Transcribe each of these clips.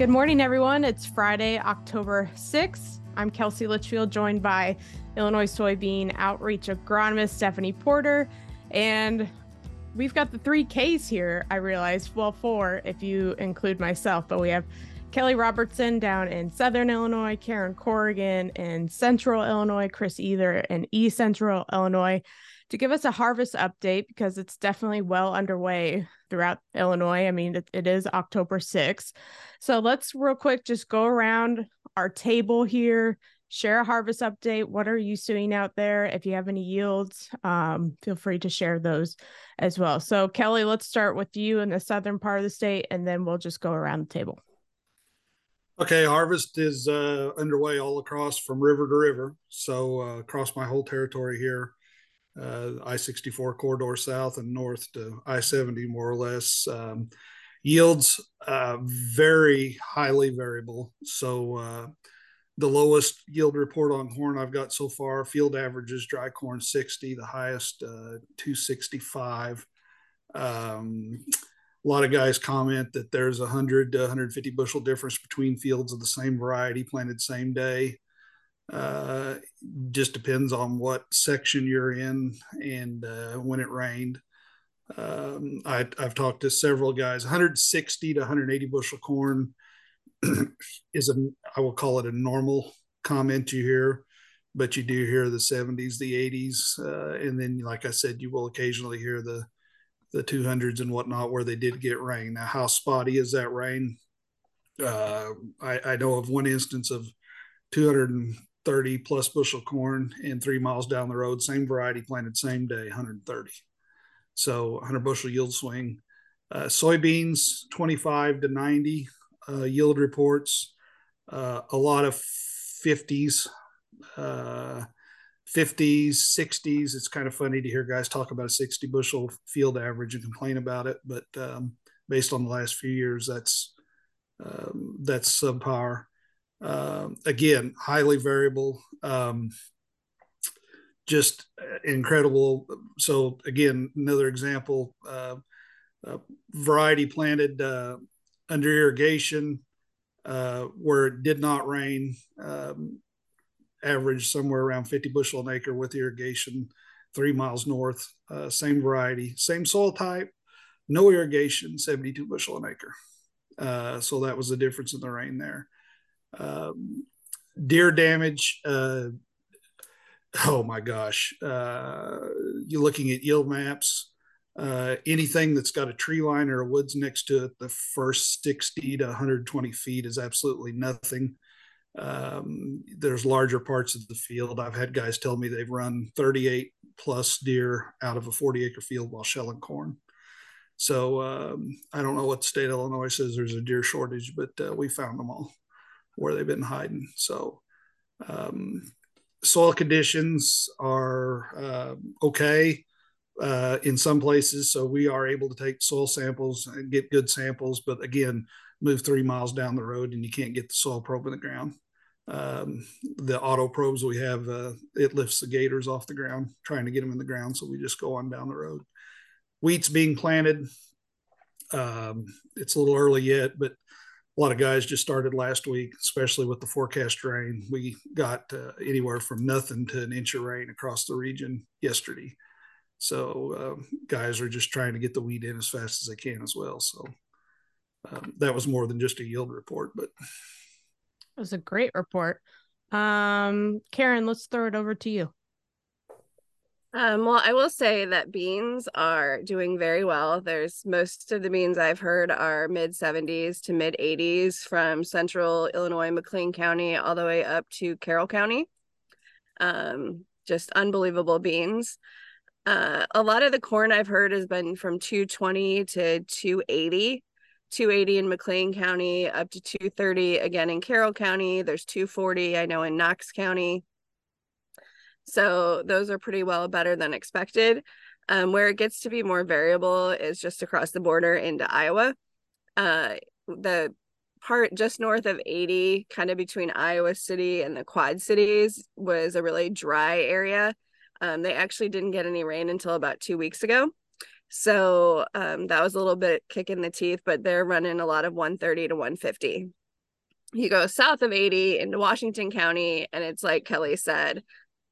Good morning, everyone. It's Friday, October 6th. I'm Kelsey Litchfield, joined by Illinois Soybean Outreach Agronomist Stephanie Porter. And we've got the three Ks here, I realized. Well, four if you include myself, but we have Kelly Robertson down in Southern Illinois, Karen Corrigan in Central Illinois, Chris Either in East Central Illinois to give us a harvest update because it's definitely well underway throughout Illinois. I mean, it, it is October 6th. So let's real quick just go around our table here, share a harvest update. What are you seeing out there? If you have any yields, um, feel free to share those as well. So, Kelly, let's start with you in the southern part of the state, and then we'll just go around the table. Okay, harvest is uh, underway all across from river to river. So, uh, across my whole territory here I 64 corridor south and north to I 70, more or less. Um, yields uh, very highly variable. So, uh, the lowest yield report on corn I've got so far, field averages dry corn 60, the highest uh, 265. Um, a lot of guys comment that there's a 100 to 150 bushel difference between fields of the same variety planted same day. Uh, just depends on what section you're in and uh, when it rained. Um, I, have talked to several guys. 160 to 180 bushel corn is a I will call it a normal comment you hear, but you do hear the 70s, the 80s, uh, and then like I said, you will occasionally hear the the 200s and whatnot where they did get rain. Now, how spotty is that rain? Uh, I, I know of one instance of 200 30 plus bushel corn and three miles down the road, same variety planted same day, 130. So 100 bushel yield swing. Uh, soybeans, 25 to 90 uh, yield reports. Uh, a lot of 50s, 50s, 60s. It's kind of funny to hear guys talk about a 60 bushel field average and complain about it, but um, based on the last few years, that's um, that's subpar. Um, again, highly variable, um, just incredible. So again, another example, uh, uh, variety planted uh, under irrigation uh, where it did not rain, um, average somewhere around 50 bushel an acre with irrigation, three miles north, uh, same variety, same soil type, no irrigation, 72 bushel an acre. Uh, so that was the difference in the rain there. Um, deer damage. Uh, oh my gosh. Uh, you're looking at yield maps. Uh, anything that's got a tree line or a woods next to it, the first 60 to 120 feet is absolutely nothing. Um, there's larger parts of the field. I've had guys tell me they've run 38 plus deer out of a 40 acre field while shelling corn. So um, I don't know what state Illinois says there's a deer shortage, but uh, we found them all where they've been hiding. So, um, soil conditions are uh, okay uh, in some places. So we are able to take soil samples and get good samples. But again, move three miles down the road and you can't get the soil probe in the ground. Um, the auto probes we have, uh, it lifts the gators off the ground, trying to get them in the ground. So we just go on down the road. Wheat's being planted. Um, it's a little early yet, but a lot of guys just started last week, especially with the forecast rain. We got uh, anywhere from nothing to an inch of rain across the region yesterday. So um, guys are just trying to get the wheat in as fast as they can as well. So um, that was more than just a yield report, but it was a great report. Um, Karen, let's throw it over to you. Um, well, I will say that beans are doing very well. There's most of the beans I've heard are mid 70s to mid 80s from central Illinois, McLean County, all the way up to Carroll County. Um, just unbelievable beans. Uh, a lot of the corn I've heard has been from 220 to 280. 280 in McLean County up to 230 again in Carroll County. There's 240, I know, in Knox County. So those are pretty well better than expected. Um, where it gets to be more variable is just across the border into Iowa. Uh, the part just north of 80, kind of between Iowa City and the Quad Cities, was a really dry area. Um, they actually didn't get any rain until about two weeks ago. So um, that was a little bit kick in the teeth, but they're running a lot of 130 to 150. you go south of 80 into Washington County, and it's like Kelly said,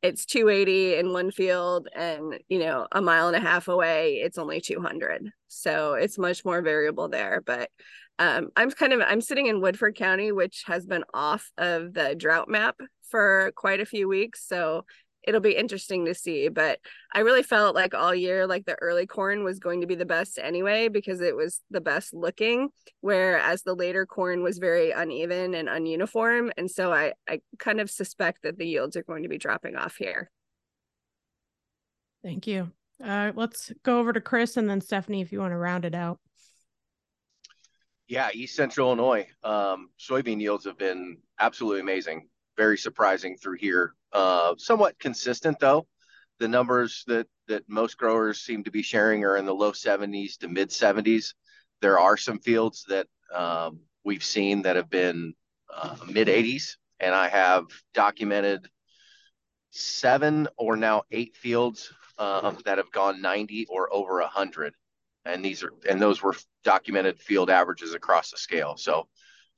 it's 280 in one field, and you know, a mile and a half away, it's only 200. So it's much more variable there. But um, I'm kind of I'm sitting in Woodford County, which has been off of the drought map for quite a few weeks. So it'll be interesting to see. But I really felt like all year, like the early corn was going to be the best anyway, because it was the best looking, whereas the later corn was very uneven and ununiform. And so I, I kind of suspect that the yields are going to be dropping off here. Thank you. Uh, let's go over to Chris and then Stephanie if you want to round it out. Yeah, East Central Illinois um, soybean yields have been absolutely amazing. Very surprising through here. Uh, somewhat consistent though. The numbers that that most growers seem to be sharing are in the low 70s to mid 70s. There are some fields that um, we've seen that have been uh, mid 80s, and I have documented seven or now eight fields um, that have gone 90 or over 100 and these are and those were documented field averages across the scale so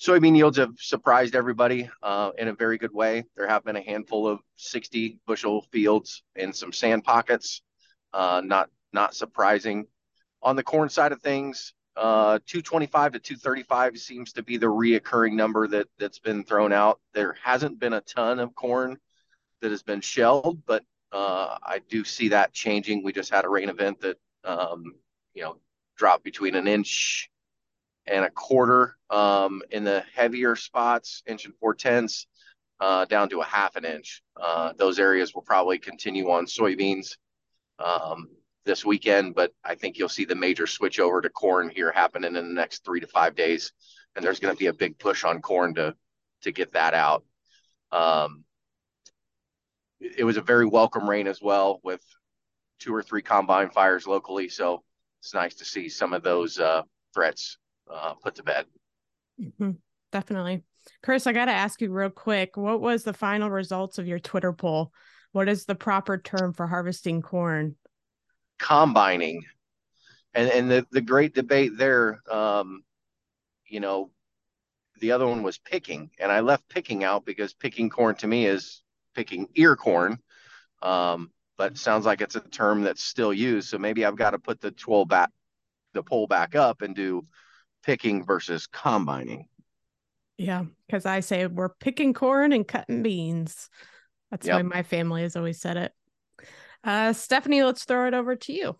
soybean yields have surprised everybody uh, in a very good way. There have been a handful of 60 bushel fields in some sand pockets. Uh, not not surprising. On the corn side of things, uh, 225 to 235 seems to be the reoccurring number that that's been thrown out. There hasn't been a ton of corn that has been shelled, but uh, I do see that changing. We just had a rain event that um, you know dropped between an inch and a quarter um, in the heavier spots, inch and four tenths, uh, down to a half an inch. Uh, those areas will probably continue on soybeans um, this weekend, but I think you'll see the major switch over to corn here happening in the next three to five days, and there's going to be a big push on corn to to get that out. Um, it was a very welcome rain as well, with two or three combine fires locally, so it's nice to see some of those uh, threats uh, put to bed. Mm-hmm. Definitely. Chris, I got to ask you real quick what was the final results of your Twitter poll? What is the proper term for harvesting corn? Combining. And, and the, the great debate there, um, you know, the other one was picking. And I left picking out because picking corn to me is picking ear corn. Um, but sounds like it's a term that's still used. So maybe I've got to put the 12 back, the poll back up and do picking versus combining. Yeah, because I say we're picking corn and cutting beans. That's yep. why my family has always said it. Uh, Stephanie, let's throw it over to you.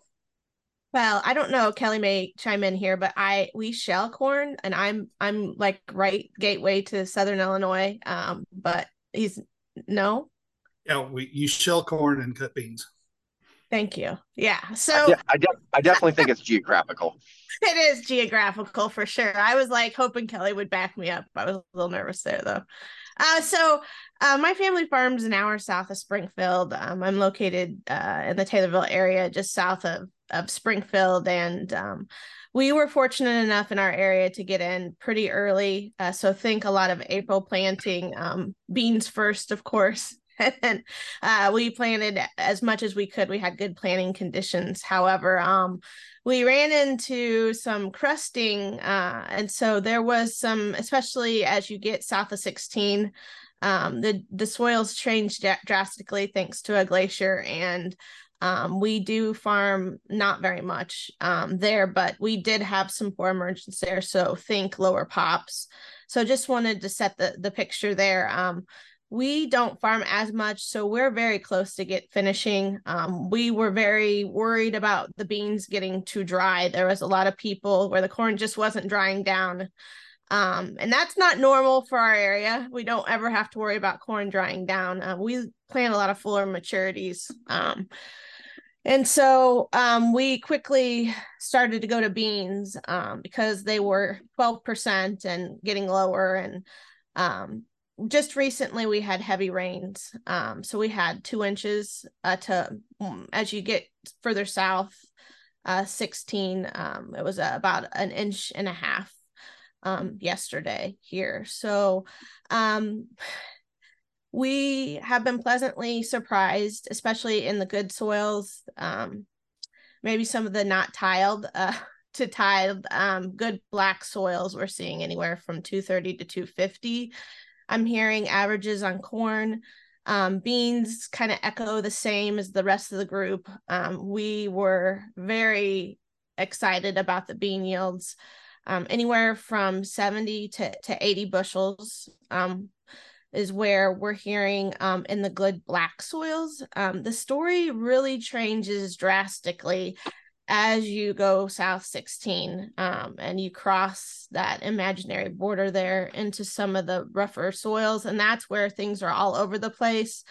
Well, I don't know. Kelly may chime in here, but I we shell corn, and I'm I'm like right gateway to Southern Illinois. Um, but he's no. Yeah, we you shell corn and cut beans. Thank you. Yeah. So I, de- I, de- I definitely think it's geographical. it is geographical for sure. I was like hoping Kelly would back me up. I was a little nervous there though. Uh, so uh, my family farms an hour south of Springfield. Um, I'm located uh, in the Taylorville area, just south of of Springfield, and um, we were fortunate enough in our area to get in pretty early. Uh, so think a lot of April planting, um, beans first, of course, and uh, we planted as much as we could. We had good planting conditions. However, um, we ran into some crusting, uh, and so there was some, especially as you get south of 16, um, the the soils changed drastically thanks to a glacier and. Um, we do farm not very much um, there, but we did have some poor emergence there. So think lower pops. So just wanted to set the the picture there. Um, we don't farm as much so we're very close to get finishing. Um, we were very worried about the beans getting too dry. There was a lot of people where the corn just wasn't drying down. Um, and that's not normal for our area. We don't ever have to worry about corn drying down. Uh, we plant a lot of fuller maturities. Um, and so um, we quickly started to go to beans um, because they were 12% and getting lower and um, just recently we had heavy rains um so we had two inches uh to um, as you get further south uh 16 um it was uh, about an inch and a half um yesterday here. So um we have been pleasantly surprised especially in the good soils um maybe some of the not tiled uh to tide um, good black soils we're seeing anywhere from 230 to 250 i'm hearing averages on corn um, beans kind of echo the same as the rest of the group um, we were very excited about the bean yields um, anywhere from 70 to, to 80 bushels um, is where we're hearing um, in the good black soils. Um, the story really changes drastically as you go south 16 um, and you cross that imaginary border there into some of the rougher soils. And that's where things are all over the place.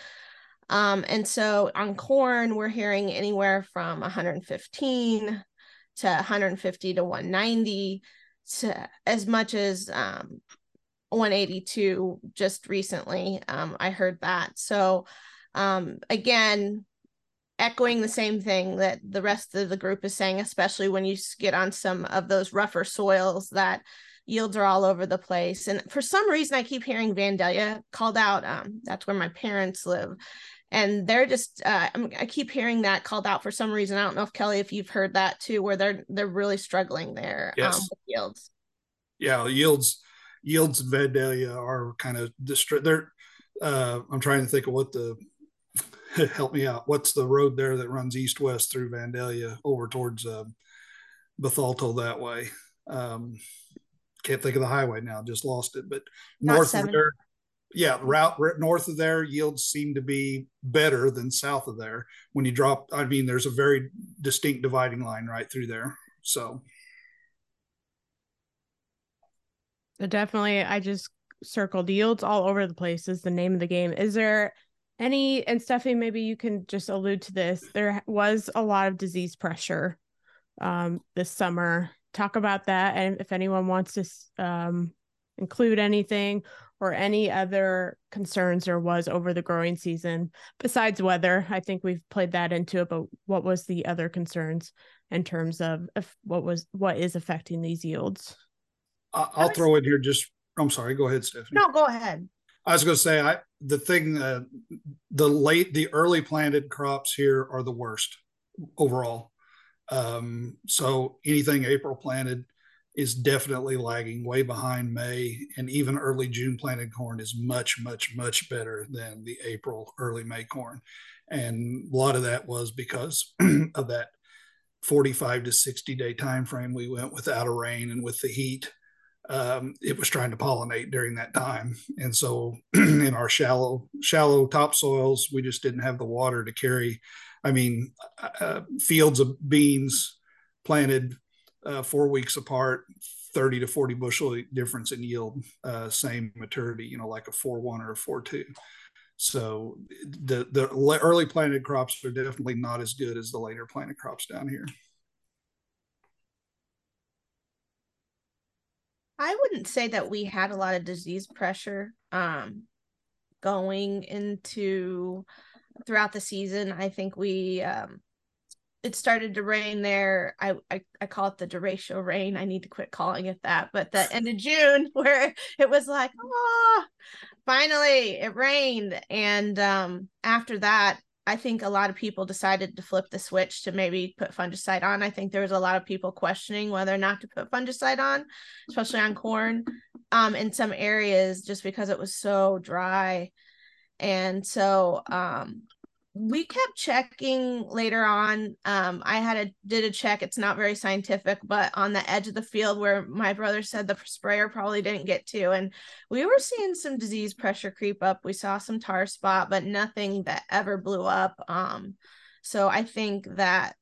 Um, and so on corn, we're hearing anywhere from 115 to 150 to 190 to as much as um, 182 just recently. Um, I heard that. So um, again, echoing the same thing that the rest of the group is saying, especially when you get on some of those rougher soils that yields are all over the place. And for some reason, I keep hearing Vandalia called out. Um, that's where my parents live. And they're just, uh, I keep hearing that called out for some reason. I don't know if Kelly, if you've heard that too, where they're they're really struggling there yes. um, with yields. Yeah, yields yields in Vandalia are kind of distri- they're uh, I'm trying to think of what the help me out. What's the road there that runs east west through Vandalia over towards uh, Bethalto that way? Um, can't think of the highway now. Just lost it. But Not north seven. of there, yeah, route north of there, yields seem to be better than south of there. When you drop, I mean, there's a very distinct dividing line right through there. So definitely, I just circled yields all over the place is the name of the game. Is there any, and Stephanie, maybe you can just allude to this. There was a lot of disease pressure um, this summer. Talk about that. And if anyone wants to um, include anything or any other concerns there was over the growing season besides weather, I think we've played that into it. But what was the other concerns in terms of what was what is affecting these yields? I'll throw in here just. I'm sorry. Go ahead, Stephanie. No, go ahead. I was going to say, I the thing, uh, the late, the early planted crops here are the worst overall. Um, so anything April planted is definitely lagging way behind May, and even early June planted corn is much, much, much better than the April, early May corn. And a lot of that was because of that 45 to 60 day time frame we went without a rain and with the heat um, it was trying to pollinate during that time. And so in our shallow, shallow topsoils, we just didn't have the water to carry. I mean, uh, uh fields of beans planted uh, four weeks apart, 30 to 40 bushel difference in yield, uh, same maturity, you know, like a 4 1 or a 4 2. So the, the early planted crops are definitely not as good as the later planted crops down here. I wouldn't say that we had a lot of disease pressure um, going into throughout the season. I think we um, it started to rain there. I, I I call it the derecho rain. I need to quit calling it that. But the end of June, where it was like, oh, finally it rained, and um, after that, I think a lot of people decided to flip the switch to maybe put fungicide on. I think there was a lot of people questioning whether or not to put fungicide on, especially on corn um, in some areas just because it was so dry. And so um, we kept checking later on um i had a did a check it's not very scientific but on the edge of the field where my brother said the sprayer probably didn't get to and we were seeing some disease pressure creep up. We saw some tar spot but nothing that ever blew up um so i think that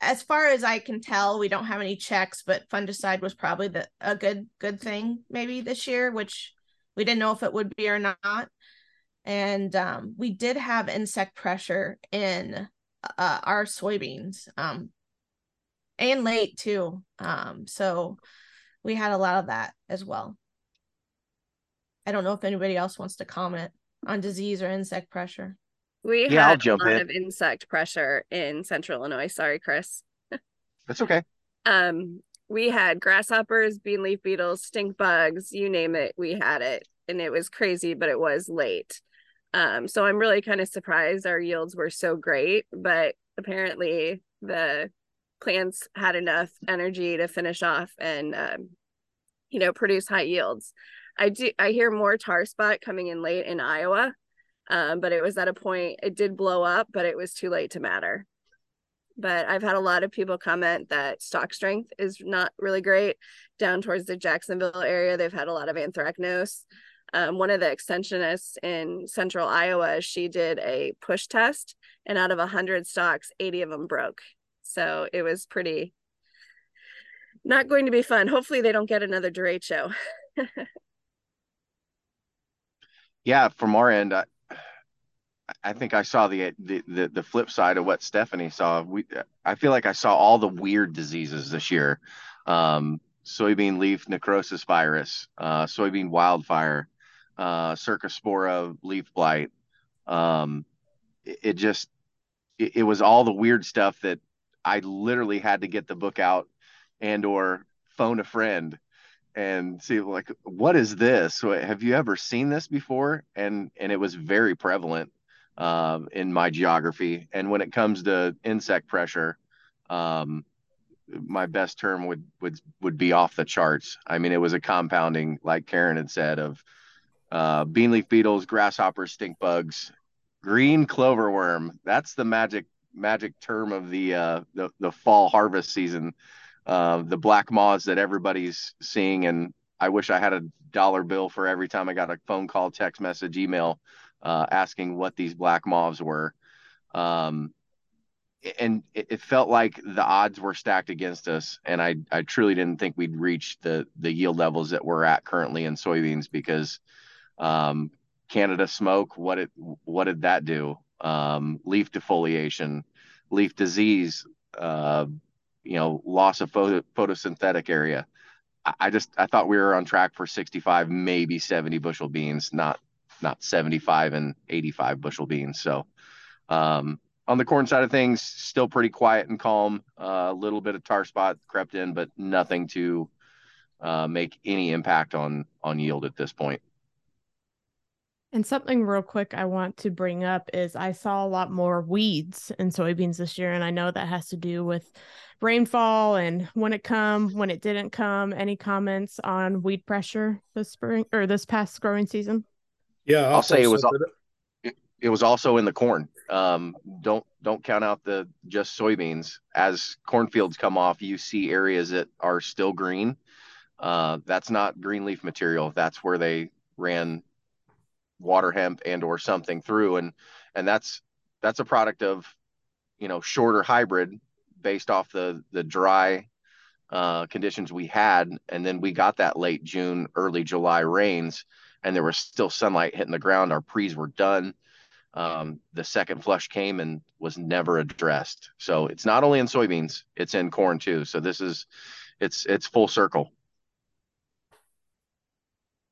as far as i can tell we don't have any checks but fungicide was probably the a good good thing maybe this year which we didn't know if it would be or not and um, we did have insect pressure in uh, our soybeans um, and late too um, so we had a lot of that as well. I don't know if anybody else wants to comment on disease or insect pressure. We yeah, had a lot in. of insect pressure in central illinois. Sorry chris. That's okay. Um we had grasshoppers bean leaf beetles stink bugs you name it we had it. And it was crazy but it was late um, so I'm really kind of surprised our yields were so great, but apparently the plants had enough energy to finish off and um, you know produce high yields. I do I hear more tar spot coming in late in Iowa, um, but it was at a point it did blow up, but it was too late to matter. But I've had a lot of people comment that stalk strength is not really great. Down towards the Jacksonville area, they've had a lot of anthracnose. Um, one of the extensionists in central Iowa, she did a push test, and out of 100 stalks, 80 of them broke. So it was pretty not going to be fun. Hopefully, they don't get another derecho. yeah, from our end, I, I think I saw the, the, the the flip side of what Stephanie saw. We I feel like I saw all the weird diseases this year. Um, soybean leaf necrosis virus, uh, soybean wildfire, uh, cercospora leaf blight. Um, it, it just it, it was all the weird stuff that I literally had to get the book out and or phone a friend and see like what is this? Have you ever seen this before? And and it was very prevalent um, in my geography. And when it comes to insect pressure um, my best term would would would be off the charts. I mean it was a compounding like karen had said of uh, bean leaf beetles grasshoppers stink bugs green clover worm that's the magic magic term of the uh, the, the fall harvest season uh, the black moths that everybody's seeing. And I wish I had a dollar bill for every time I got a phone call, text message, email uh, asking what these black moths were. Um, and it, it, felt like the odds were stacked against us. And I, I truly didn't think we'd reach the, the yield levels that we're at currently in soybeans because um, Canada smoke, what it, what did that do? Um, leaf defoliation, leaf disease, uh, you know loss of photo, photosynthetic area. I, I just I thought we were on track for 65, maybe 70 bushel beans, not not 75 and 85 bushel beans. So um, on the corn side of things, still pretty quiet and calm. Uh, a uh, little bit of tar spot crept in, but nothing to uh, make any impact on on yield at this point. And something real quick I want to bring up is I saw a lot more weeds in soybeans this year, and I know that has to do with rainfall and when it come, when it didn't come. Any comments on weed pressure this spring or this past growing season? Yeah, I'll, I'll say it was. It, it was also in the corn. Um, don't don't count out the just soybeans. As cornfields come off, you see areas that are still green. Uh, that's not green leaf material. That's where they ran water hemp and or something through. And and that's that's a product of you know shorter hybrid based off the the dry uh, conditions we had. And then we got that late june early july rains and there was still sunlight hitting the ground. Our pre's were done. Um, the second flush came and was never addressed. So it's not only in soybeans it's in corn too. So this is it's it's full circle.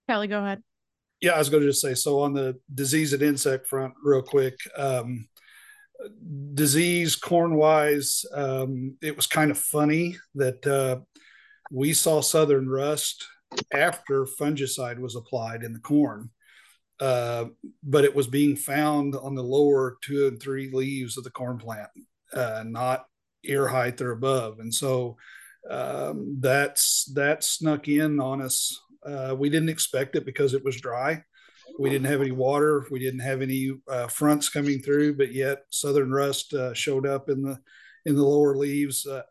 Kelly go ahead yeah, I was going to just say so on the disease and insect front, real quick. Um, disease corn wise, um, it was kind of funny that uh, we saw southern rust after fungicide was applied in the corn. Uh, but it was being found on the lower two and three leaves of the corn plant, uh, not ear height or above. And so um, that's that snuck in on us uh, we didn't expect it because it was dry. We didn't have any water. We didn't have any uh, fronts coming through, but yet southern rust uh, showed up in the in the lower leaves uh,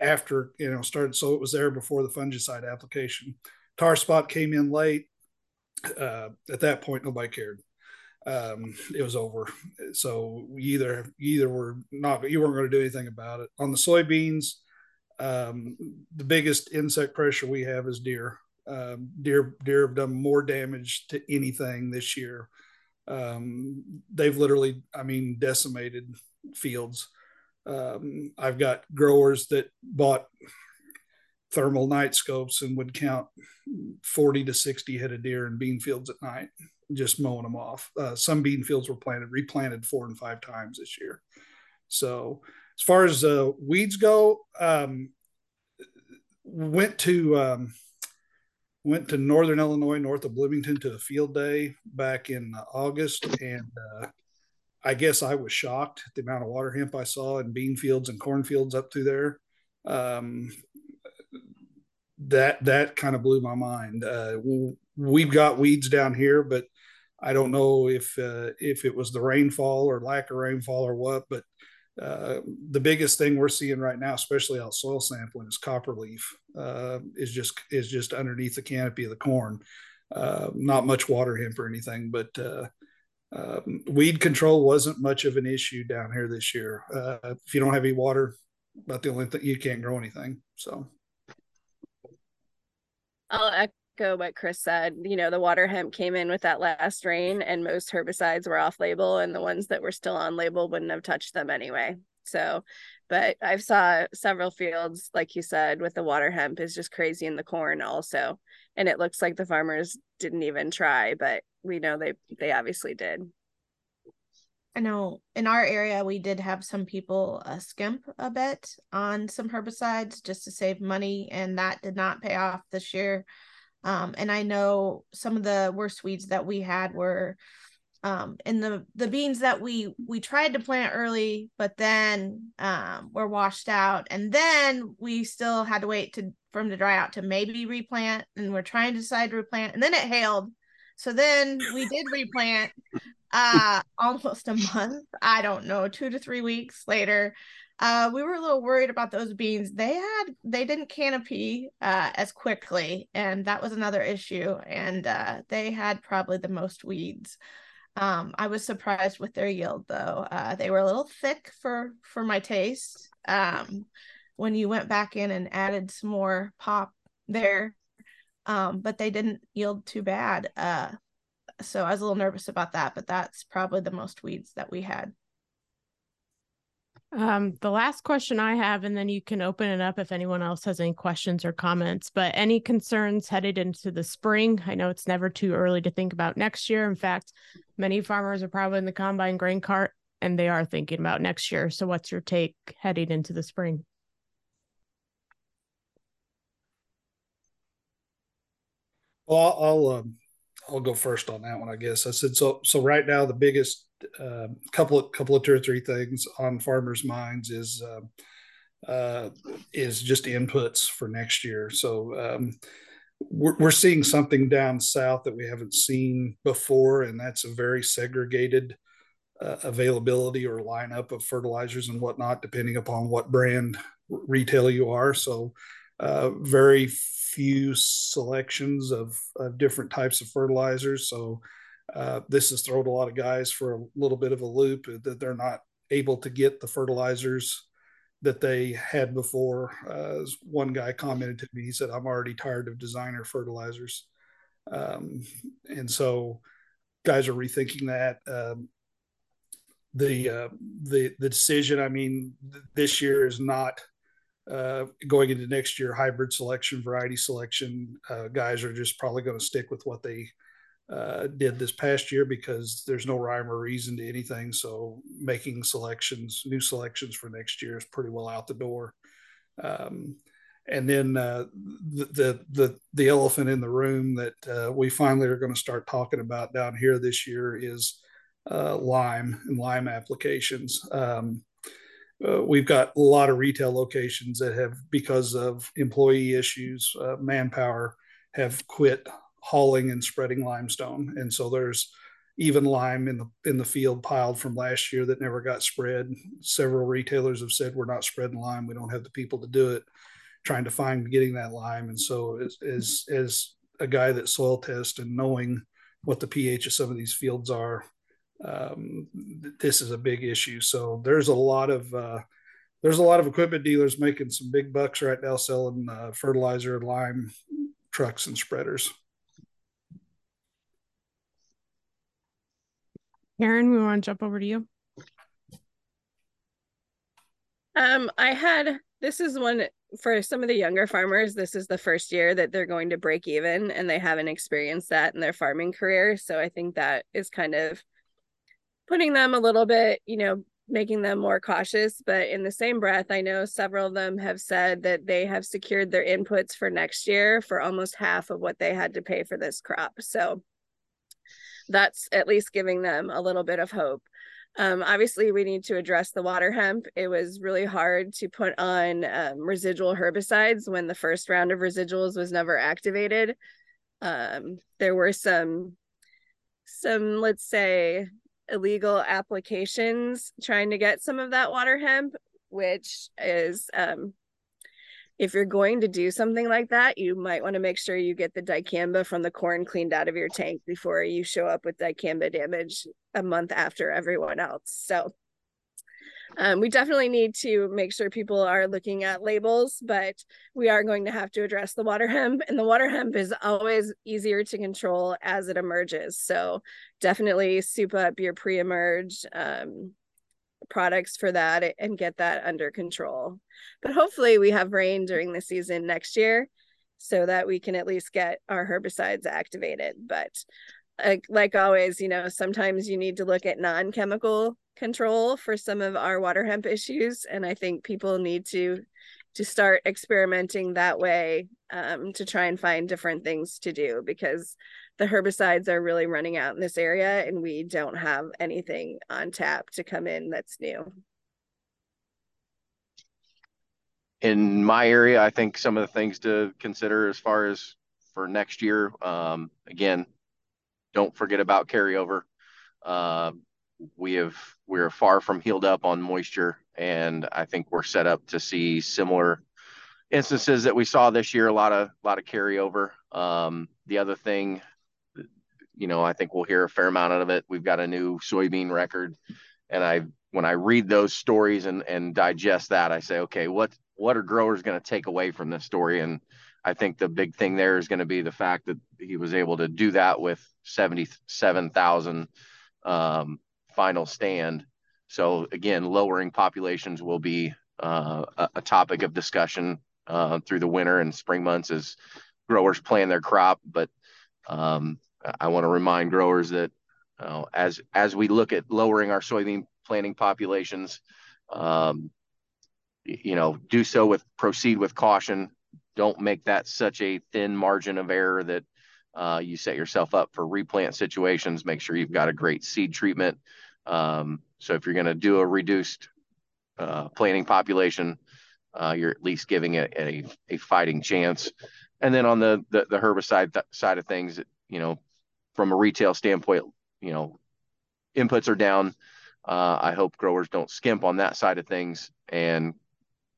after you know started. So it was there before the fungicide application. Tar spot came in late. Uh, at that point, nobody cared. Um, it was over. So either either were not you weren't going to do anything about it. On the soybeans, um, the biggest insect pressure we have is deer. Um, deer deer have done more damage to anything this year. Um, they've literally, I mean, decimated fields. Um, I've got growers that bought thermal night scopes and would count 40 to 60 head of deer in bean fields at night, just mowing them off. Uh, some bean fields were planted, replanted four and five times this year. So, as far as uh, weeds go, um, went to um, went to Northern Illinois, north of Bloomington, to a field day back in August, and uh, I guess I was shocked at the amount of water hemp I saw in bean fields and cornfields up through there. Um, that that kind of blew my mind. Uh, we've got weeds down here, but I don't know if uh, if it was the rainfall or lack of rainfall or what. But uh, the biggest thing we're seeing right now, especially out soil sampling, is copperleaf. Uh, is just is just underneath the canopy of the corn. Uh, not much water hemp or anything, but uh, um, weed control wasn't much of an issue down here this year. Uh, if you don't have any water, about the only thing you can't grow anything. So I'll echo what Chris said. You know, the water hemp came in with that last rain, and most herbicides were off label, and the ones that were still on label wouldn't have touched them anyway. So, but I've saw several fields, like you said, with the water hemp is just crazy in the corn also, and it looks like the farmers didn't even try, but we know they they obviously did. I know in our area we did have some people uh, skimp a bit on some herbicides just to save money, and that did not pay off this year. Um, and I know some of the worst weeds that we had were um, in the the beans that we we tried to plant early, but then um, were washed out, and then we still had to wait to for them to dry out to maybe replant, and we're trying to decide to replant, and then it hailed. So then we did replant, uh almost a month i don't know two to three weeks later uh we were a little worried about those beans. They had they didn't canopy uh as quickly and that was another issue and uh they had probably the most weeds. Um i was surprised with their yield though. Uh they were a little thick for for my taste. Um when you went back in and added some more pop there um but they didn't yield too bad uh so I was a little nervous about that, but that's probably the most weeds that we had. Um, the last question I have, and then you can open it up if anyone else has any questions or comments. But any concerns headed into the spring? I know it's never too early to think about next year. In fact, many farmers are probably in the combine grain cart and they are thinking about next year. So, what's your take heading into the spring? Well, I'll um, I'll go first on that one, I guess. I said so. So right now, the biggest uh, couple of couple of two or three things on farmers' minds is uh, uh, is just inputs for next year. So um, we're, we're seeing something down south that we haven't seen before, and that's a very segregated uh, availability or lineup of fertilizers and whatnot, depending upon what brand retail you are. So uh, very few selections of, of different types of fertilizers. So uh, this has thrown a lot of guys for a little bit of a loop that they're not able to get the fertilizers that they had before. Uh, one guy commented to me, he said, I'm already tired of designer fertilizers. Um, and so guys are rethinking that. Um, the, uh, the, the decision, I mean, th- this year is not uh, going into next year, hybrid selection, variety selection, uh, guys are just probably going to stick with what they uh, did this past year because there's no rhyme or reason to anything. So making selections, new selections for next year is pretty well out the door. Um, and then uh, the, the the elephant in the room that uh, we finally are going to start talking about down here this year is uh, lime and lime applications. Um, uh, we've got a lot of retail locations that have, because of employee issues, uh, manpower, have quit hauling and spreading limestone, and so there's even lime in the in the field piled from last year that never got spread. Several retailers have said we're not spreading lime, we don't have the people to do it. Trying to find getting that lime, and so as as as a guy that soil tests and knowing what the pH of some of these fields are, um, this is a big issue. So there's a lot of uh, there's a lot of equipment dealers making some big bucks right now selling uh, fertilizer, lime trucks, and spreaders. Karen, we want to jump over to you. Um, I had this is one for some of the younger farmers. This is the first year that they're going to break even, and they haven't experienced that in their farming career. So I think that is kind of putting them a little bit, you know, making them more cautious. But in the same breath, I know several of them have said that they have secured their inputs for next year for almost half of what they had to pay for this crop. So that's at least giving them a little bit of hope. Um, obviously, we need to address the water hemp. It was really hard to put on um, residual herbicides when the first round of residuals was never activated. Um, there were some, some let's say, illegal applications trying to get some of that water hemp, which is um, if you're going to do something like that, you might want to make sure you get the dicamba from the corn cleaned out of your tank before you show up with dicamba damage a month after everyone else. So um, we definitely need to make sure people are looking at labels, but we are going to have to address the water hemp, and the water hemp is always easier to control as it emerges. So definitely soup up your pre-emerge um, products for that and get that under control. But hopefully, we have rain during the season next year so that we can at least get our herbicides activated. But like, like always, you know, sometimes you need to look at non chemical control for some of our water hemp issues. And I think people need to to start experimenting that way um, to try and find different things to do because the herbicides are really running out in this area and we don't have anything on tap to come in that's new. In my area, I think some of the things to consider as far as for next year, um, again, don't forget about carryover. Uh, we have we're far from healed up on moisture, and I think we're set up to see similar instances that we saw this year. A lot of a lot of carryover. Um, the other thing you know, I think we'll hear a fair amount of it. We've got a new soybean record, and I when I read those stories and and digest that, I say, okay, what what are growers going to take away from this story? And I think the big thing there is going to be the fact that he was able to do that with seventy seven thousand um, final stand. So again, lowering populations will be uh, a, a, topic of discussion uh, through the winter and spring months as growers plan their crop. But um, I want to remind growers that uh, as as we look at lowering our soybean planting populations, um, you know, do so with proceed with caution. Don't make that such a thin margin of error that uh, you set yourself up for replant situations. Make sure you've got a great seed treatment. Um, so if you're going to do a reduced uh, planting population, uh, you're at least giving it a, a fighting chance. And then on the the, the herbicide th- side of things, you know, from a retail standpoint, you know, inputs are down. Uh, I hope growers don't skimp on that side of things and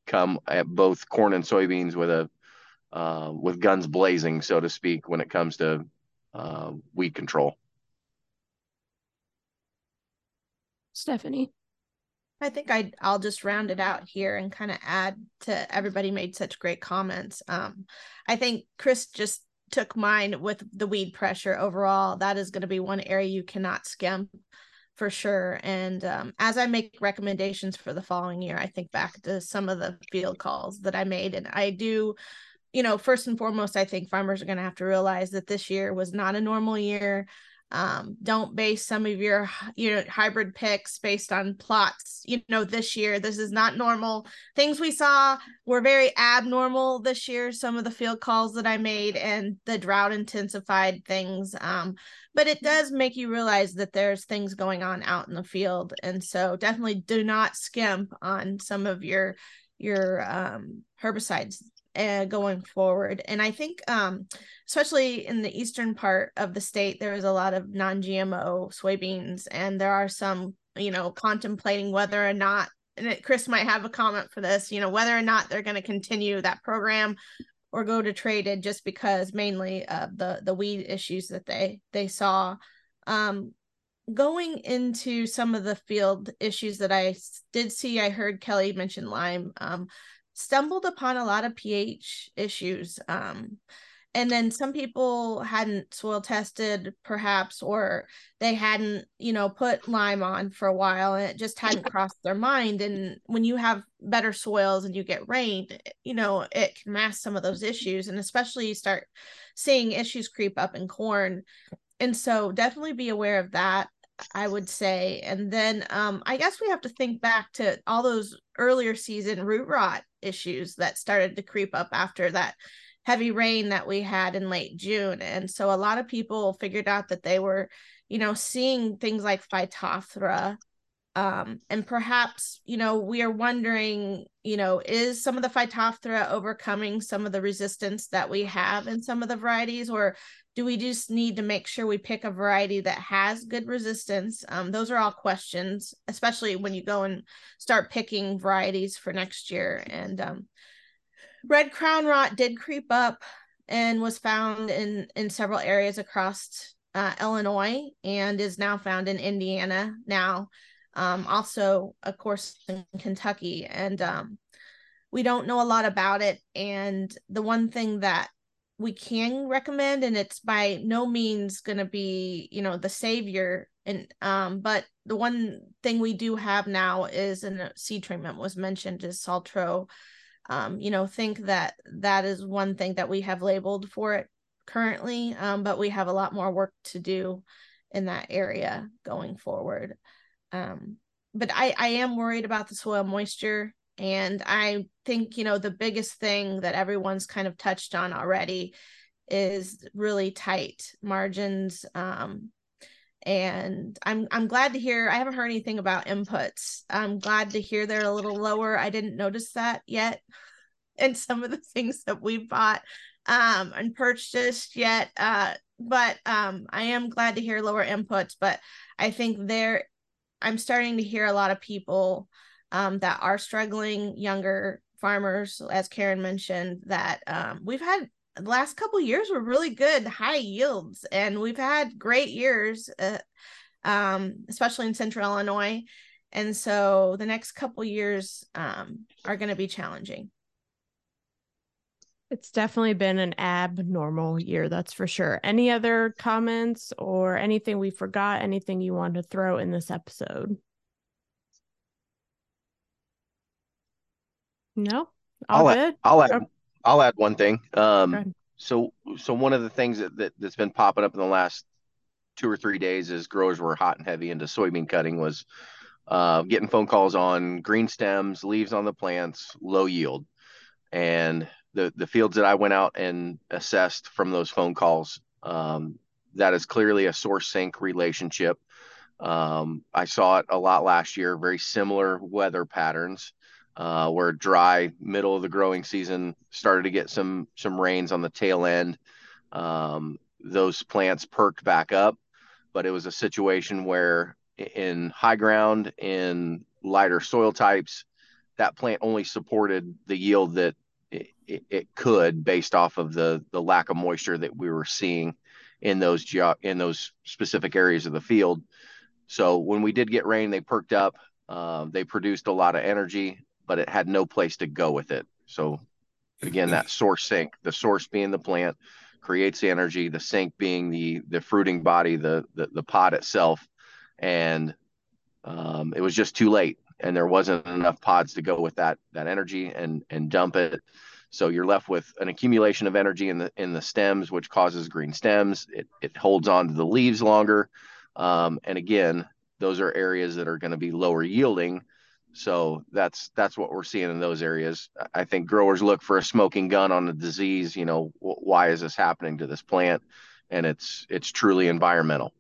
come at both corn and soybeans with a uh, with guns blazing, so to speak, when it comes to uh, weed control. Stephanie. I think I I'll just round it out here and kind of add to everybody made such great comments. Um, I think Chris just took mine with the weed pressure overall. That is going to be one area you cannot skimp for sure. And um, as I make recommendations for the following year, I think back to some of the field calls that I made, and I do. You know, first and foremost, I think farmers are going to have to realize that this year was not a normal year um, don't base some of your you know hybrid picks based on plots you know this year. This is not normal. Things we saw were very abnormal this year some of the field calls that i made and the drought intensified things um, but it does make you realize that there's things going on out in the field. And so definitely do not skimp on some of your your um, herbicides uh, going forward. And I think, um, especially in the eastern part of the state, there is a lot of non GMO soybeans, and there are some, you know, contemplating whether or not, and Chris might have a comment for this, you know, whether or not they're going to continue that program or go to traited just because mainly of the the weed issues that they they saw um going into some of the field issues that I did see, I heard Kelly mention lime. Um, stumbled upon a lot of pH issues. Um, and then some people hadn't soil tested perhaps or they hadn't you know put lime on for a while and it just hadn't crossed their mind and when you have better soils and you get rain you know it can mask some of those issues and especially you start seeing issues creep up in corn and so definitely be aware of that I would say. And then um, I guess we have to think back to all those earlier season root rot issues that started to creep up after that heavy rain that we had in late June. And so a lot of people figured out that they were, you know, seeing things like Phytophthora um, and perhaps you know we are wondering you know is some of the phytophthora overcoming some of the resistance that we have in some of the varieties or do we just need to make sure we pick a variety that has good resistance? Um, those are all questions especially when you go and start picking varieties for next year. And um, red crown rot did creep up and was found in in several areas across uh, illinois and is now found in indiana now um, also, of course, in Kentucky. And um, we don't know a lot about it. And the one thing that we can recommend, and it's by no means going to be, you know, the savior. And um, but the one thing we do have now is, and seed treatment was mentioned, is Saltro. Um, you know, think that that is one thing that we have labeled for it currently, um, but we have a lot more work to do in that area going forward. Um, but I, I am worried about the soil moisture. And I think, you know, the biggest thing that everyone's kind of touched on already is really tight margins. Um, and I'm I'm glad to hear I haven't heard anything about inputs. I'm glad to hear they're a little lower. I didn't notice that yet in some of the things that we bought um and purchased yet. Uh but um I am glad to hear lower inputs, but I think there I'm starting to hear a lot of people um, that are struggling, younger farmers, as Karen mentioned, that um, we've had the last couple years were really good, high yields, and we've had great years, uh, um, especially in Central Illinois. And so the next couple years um, are going to be challenging. It's definitely been an abnormal year, that's for sure. Any other comments or anything we forgot, anything you want to throw in this episode? No? All I'll good? Add, I'll add oh. I'll add one thing. Um so so one of the things that, that that's been popping up in the last two or three days as growers were hot and heavy into soybean cutting was uh, getting phone calls on green stems, leaves on the plants, low yield. And the the fields that I went out and assessed from those phone calls, um, that is clearly a source sink relationship. Um, I saw it a lot last year, very similar weather patterns, uh, where dry middle of the growing season started to get some some rains on the tail end. Um, those plants perked back up, but it was a situation where in high ground in lighter soil types, that plant only supported the yield that it, it could based off of the the lack of moisture that we were seeing in those ge- in those specific areas of the field. So when we did get rain, they perked up. Uh, they produced a lot of energy, but it had no place to go with it. So again, that source sink, the source being the plant, creates the energy. The sink being the the fruiting body, the the, the pod itself, and um, it was just too late, and there wasn't enough pods to go with that that energy and and dump it. So you're left with an accumulation of energy in the in the stems, which causes green stems. It it holds on to the leaves longer, um, and again, those are areas that are going to be lower yielding. So that's that's what we're seeing in those areas. I think growers look for a smoking gun on the disease. You know, why is this happening to this plant? And it's it's truly environmental.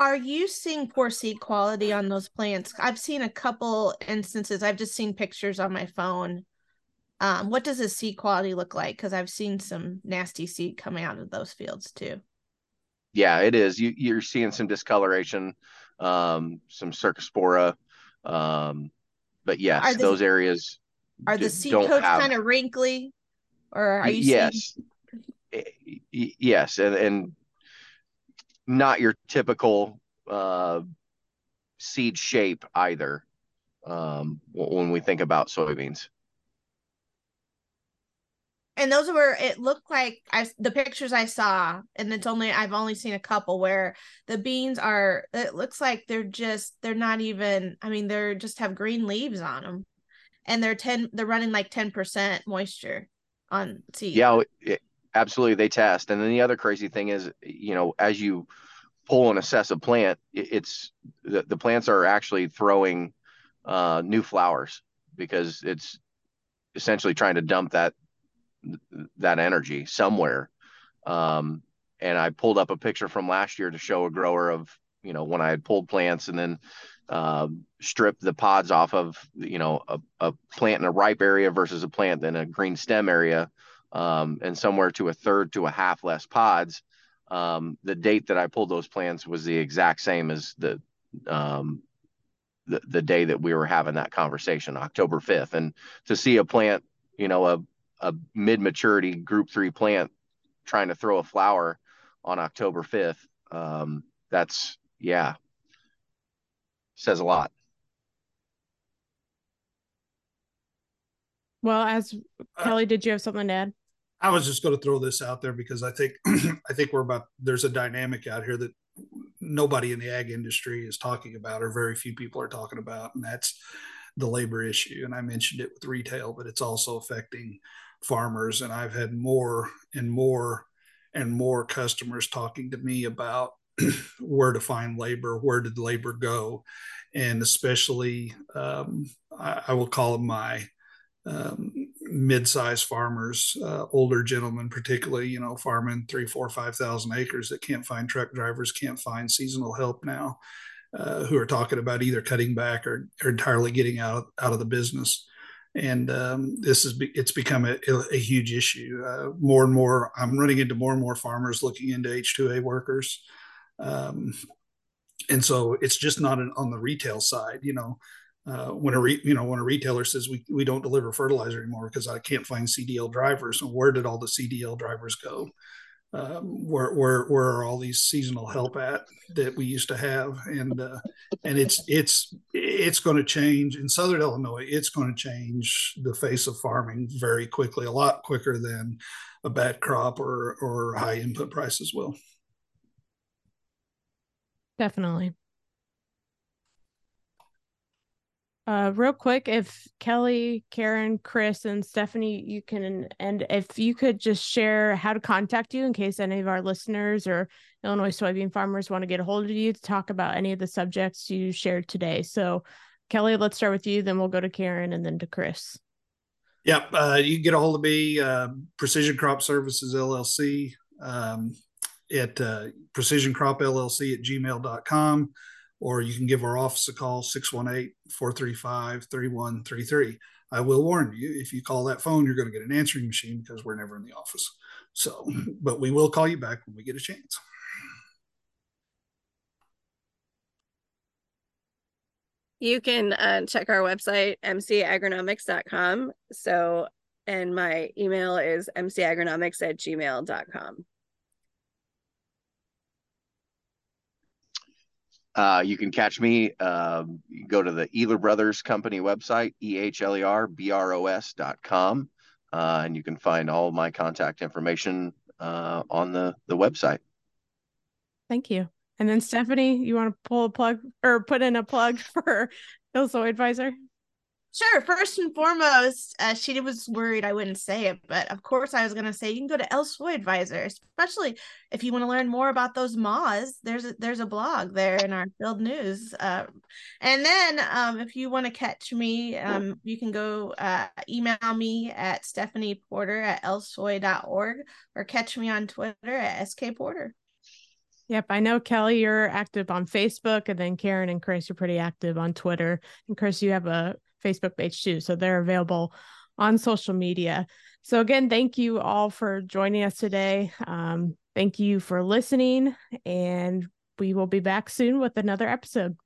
Are you seeing poor seed quality on those plants? I've seen a couple instances. I've just seen pictures on my phone um, what does the seed quality look like? Because I've seen some nasty seed coming out of those fields too. Yeah, it is. You, you're seeing some discoloration, um, some cercospora, um, but yes, those areas are the seed coats have... kind of wrinkly, or are you? Yes, seeing... yes, and and not your typical uh, seed shape either. Um, when we think about soybeans and those were it looked like I the pictures I saw, and it's only I've only seen a couple where the beans are. It looks like they're just they're not even. I mean, they're just have green leaves on them, and they're ten. They're running like ten percent moisture on seed. Yeah, it, absolutely. They test, and then the other crazy thing is, you know, as you pull and assess a plant, it's the, the plants are actually throwing uh, new flowers because it's essentially trying to dump that that energy somewhere. Um, and I pulled up a picture from last year to show a grower of, you know, when I had pulled plants and then uh, the pods off of you know a, a, plant in a ripe area versus a plant in a green stem area um, and somewhere to a third to a half less pods um, the date that i pulled those plants was the exact same as the um, the, the day that we were having that conversation october 5th and to see a plant you know a, a mid maturity group three plant trying to throw a flower on october 5th um, that's yeah says a lot. Well, as Kelly, did you have something to add? I was just going to throw this out there because I think I think we're about there's a dynamic out here that nobody in the ag industry is talking about, or very few people are talking about, and that's the labor issue. And I mentioned it with retail, but it's also affecting farmers. And I've had more and more and more customers talking to me about where to find labor, where did labor go, and especially um, I, I, will call them my um, mid-sized farmers, uh, older gentlemen, particularly, you know, farming three, four, five thousand acres that can't find truck drivers, can't find seasonal help now, uh, who are talking about either cutting back or, or entirely getting out out of the business and um, this is it's become a, a huge issue. Uh, more and more, I'm running into more and more farmers looking into H2A workers. Um, and so it's just not an, on the retail side, you know, uh, when a re, you know when a retailer says we, we don't deliver fertilizer anymore because I can't find CDL drivers, and where did all the CDL drivers go? Um, where where where are all these seasonal help at that we used to have? And uh, and it's it's it's going to change in Southern Illinois. It's going to change the face of farming very quickly, a lot quicker than a bad crop or or high input prices will. Definitely. Uh, real quick, if Kelly, Karen, Chris, and Stephanie, you can, and if you could just share how to contact you in case any of our listeners or Illinois soybean farmers want to get a hold of you to talk about any of the subjects you shared today. So, Kelly, let's start with you, then we'll go to Karen and then to Chris. Yep. Uh, you can get a hold of me, uh, Precision Crop Services LLC. Um, at uh, Precision Crop LLC at gmail.com, or you can give our office a call, 618 435 3133. I will warn you, if you call that phone, you're going to get an answering machine because we're never in the office. So, but we will call you back when we get a chance. You can uh, check our website, mcagronomics.com. So, and my email is mcagronomics at gmail.com. Uh, you can catch me. Um, go to the Ehler Brothers Company website, E H L E R B R O S dot com, uh, and you can find all my contact information uh, on the, the website. Thank you. And then Stephanie, you want to pull a plug or put in a plug for ILSoyAdvisor? Sure. First and foremost, uh, she was worried I wouldn't say it, but of course I was going to say you can go to ILSoyAdvisor, especially if you want to learn more about those moths. There's a, there's a blog there in our field news. Uh, and then um, if you want to catch me, um, you can go uh, email me at Stephanie Porter at ilsoy.org or catch me on Twitter at SK Porter. Yep, I know Kelly, you're active on Facebook, and then Karen and Chris, you're pretty active on Twitter. And Chris, you have a Facebook page too. So they're available on social media. So, again, thank you all for joining us today. Um, thank you for listening, and we will be back soon with another episode.